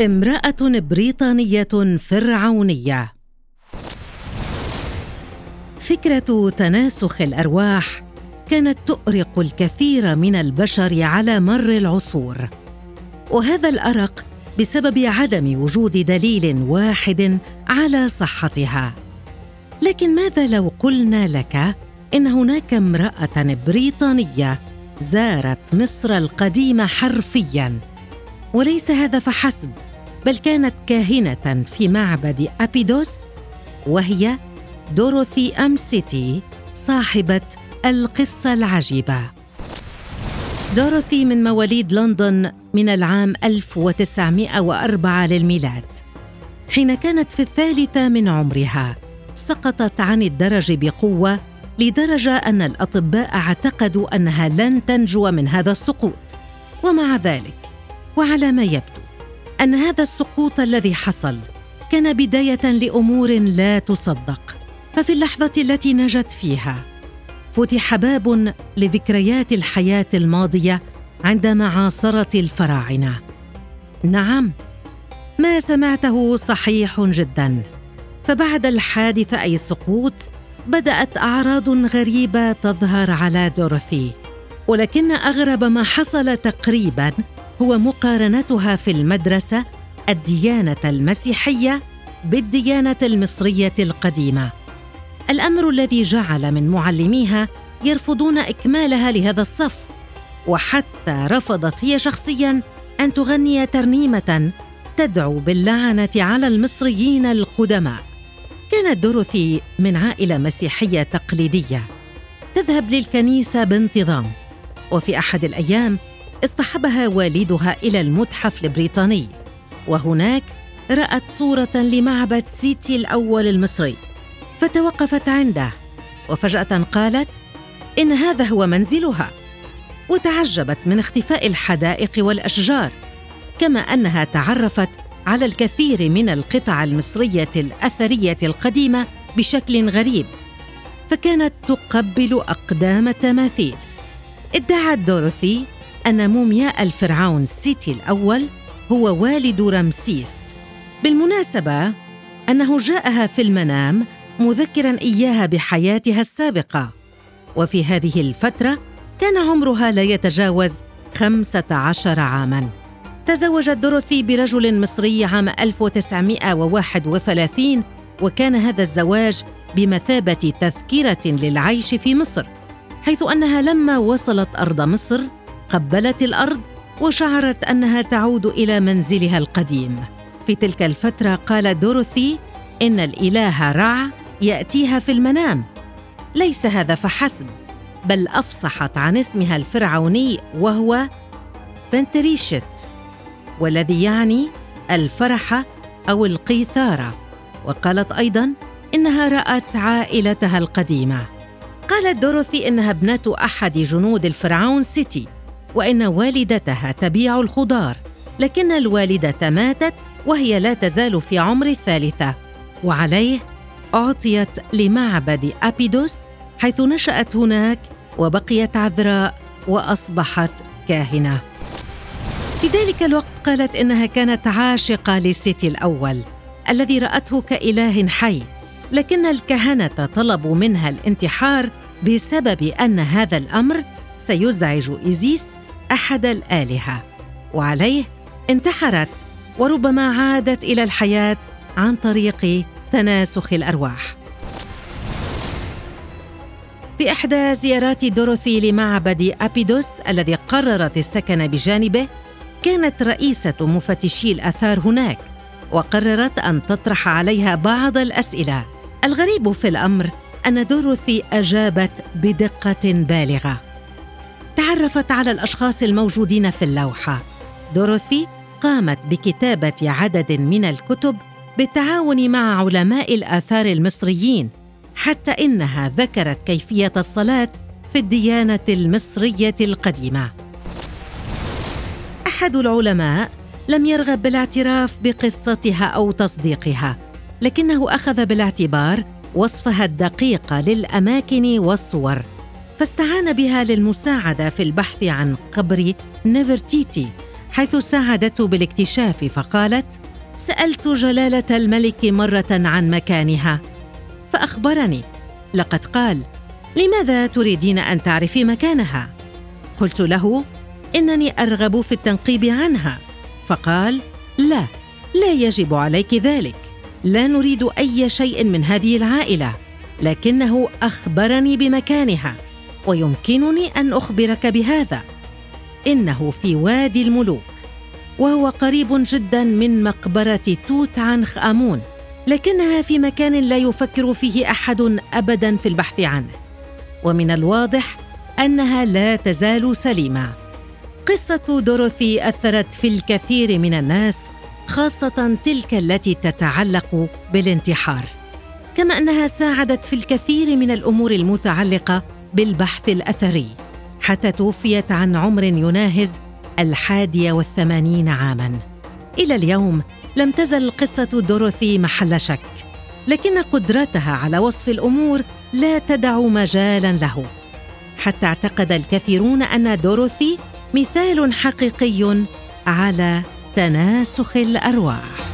امرأة بريطانية فرعونية. فكرة تناسخ الأرواح كانت تؤرق الكثير من البشر على مر العصور. وهذا الأرق بسبب عدم وجود دليل واحد على صحتها. لكن ماذا لو قلنا لك إن هناك امرأة بريطانية زارت مصر القديمه حرفيا؟ وليس هذا فحسب. بل كانت كاهنة في معبد أبيدوس وهي دوروثي أم سيتي صاحبة القصة العجيبة. دوروثي من مواليد لندن من العام 1904 للميلاد. حين كانت في الثالثة من عمرها سقطت عن الدرج بقوة لدرجة أن الأطباء اعتقدوا أنها لن تنجو من هذا السقوط. ومع ذلك وعلى ما يبدو أن هذا السقوط الذي حصل كان بداية لأمور لا تصدق. ففي اللحظة التي نجت فيها فتح باب لذكريات الحياة الماضية عندما عاصرت الفراعنة. نعم ما سمعته صحيح جدا. فبعد الحادث أي السقوط بدأت أعراض غريبة تظهر على دورثي ولكن أغرب ما حصل تقريبا هو مقارنتها في المدرسة الديانة المسيحية بالديانة المصرية القديمة. الأمر الذي جعل من معلميها يرفضون إكمالها لهذا الصف وحتى رفضت هي شخصيا أن تغني ترنيمة تدعو باللعنة على المصريين القدماء. كانت دوروثي من عائلة مسيحية تقليدية. تذهب للكنيسة بانتظام وفي أحد الأيام اصطحبها والدها إلى المتحف البريطاني. وهناك رأت صورة لمعبد سيتي الأول المصري فتوقفت عنده وفجأة قالت إن هذا هو منزلها. وتعجبت من اختفاء الحدائق والأشجار كما أنها تعرفت على الكثير من القطع المصرية الأثرية القديمة بشكل غريب فكانت تقبل أقدام التماثيل ادعت دوروثي أن مومياء الفرعون سيتي الأول هو والد رمسيس. بالمناسبة أنه جاءها في المنام مذكرا إياها بحياتها السابقة. وفي هذه الفترة كان عمرها لا يتجاوز خمسة عشر عاما. تزوجت دروثي برجل مصري عام 1931 وكان هذا الزواج بمثابة تذكرة للعيش في مصر حيث أنها لما وصلت أرض مصر قبلت الأرض وشعرت أنها تعود إلى منزلها القديم. في تلك الفترة قالت دوروثي إن الإله رع يأتيها في المنام. ليس هذا فحسب بل أفصحت عن اسمها الفرعوني وهو بنتريشت والذي يعني الفرح أو القيثاره وقالت أيضا إنها رأت عائلتها القديمة. قالت دوروثي إنها ابنة أحد جنود الفرعون سيتي. وإن والدتها تبيع الخضار لكن الوالدة ماتت وهي لا تزال في عمر الثالثة. وعليه أعطيت لمعبد أبيدوس حيث نشأت هناك وبقيت عذراء وأصبحت كاهنة. في ذلك الوقت قالت إنها كانت عاشقة لسيتي الأول الذي رأته كإله حي لكن الكهنة طلبوا منها الانتحار بسبب أن هذا الأمر سيزعج إيزيس أحد الآلهة. وعليه انتحرت وربما عادت إلى الحياة عن طريق تناسخ الأرواح. في إحدى زيارات دوروثي لمعبد أبيدوس الذي قررت السكن بجانبه كانت رئيسة مفتشي الآثار هناك وقررت أن تطرح عليها بعض الأسئلة. الغريب في الأمر أن دوروثي أجابت بدقة بالغة. تعرفت على الأشخاص الموجودين في اللوحة. دوروثي قامت بكتابة عدد من الكتب بالتعاون مع علماء الآثار المصريين حتى إنها ذكرت كيفية الصلاة في الديانة المصرية القديمة. أحد العلماء لم يرغب بالاعتراف بقصتها أو تصديقها لكنه أخذ بالاعتبار وصفها الدقيق للأماكن والصور. فاستعان بها للمساعدة في البحث عن قبر نيفرتيتي حيث ساعدته بالاكتشاف فقالت سألت جلالة الملك مرة عن مكانها فأخبرني. لقد قال لماذا تريدين أن تعرفي مكانها؟ قلت له إنني أرغب في التنقيب عنها. فقال لا لا يجب عليك ذلك. لا نريد أي شيء من هذه العائلة لكنه أخبرني بمكانها. ويمكنني أن أخبرك بهذا. إنه في وادي الملوك وهو قريب جدا من مقبرة توت عنخ آمون لكنها في مكان لا يفكر فيه أحد ابدا في البحث عنه. ومن الواضح أنها لا تزال سليمة. قصة دوروثي أثرت في الكثير من الناس خاصة تلك التي تتعلق بالانتحار. كما أنها ساعدت في الكثير من الأمور المتعلقة بالبحث الأثري حتى توفيت عن عمر يناهز الحادية والثمانين عاما. إلى اليوم لم تزل قصة دوروثي محل شك لكن قدرتها على وصف الأمور لا تدع مجالا له. حتى اعتقد الكثيرون أن دوروثي مثال حقيقي على تناسخ الأرواح.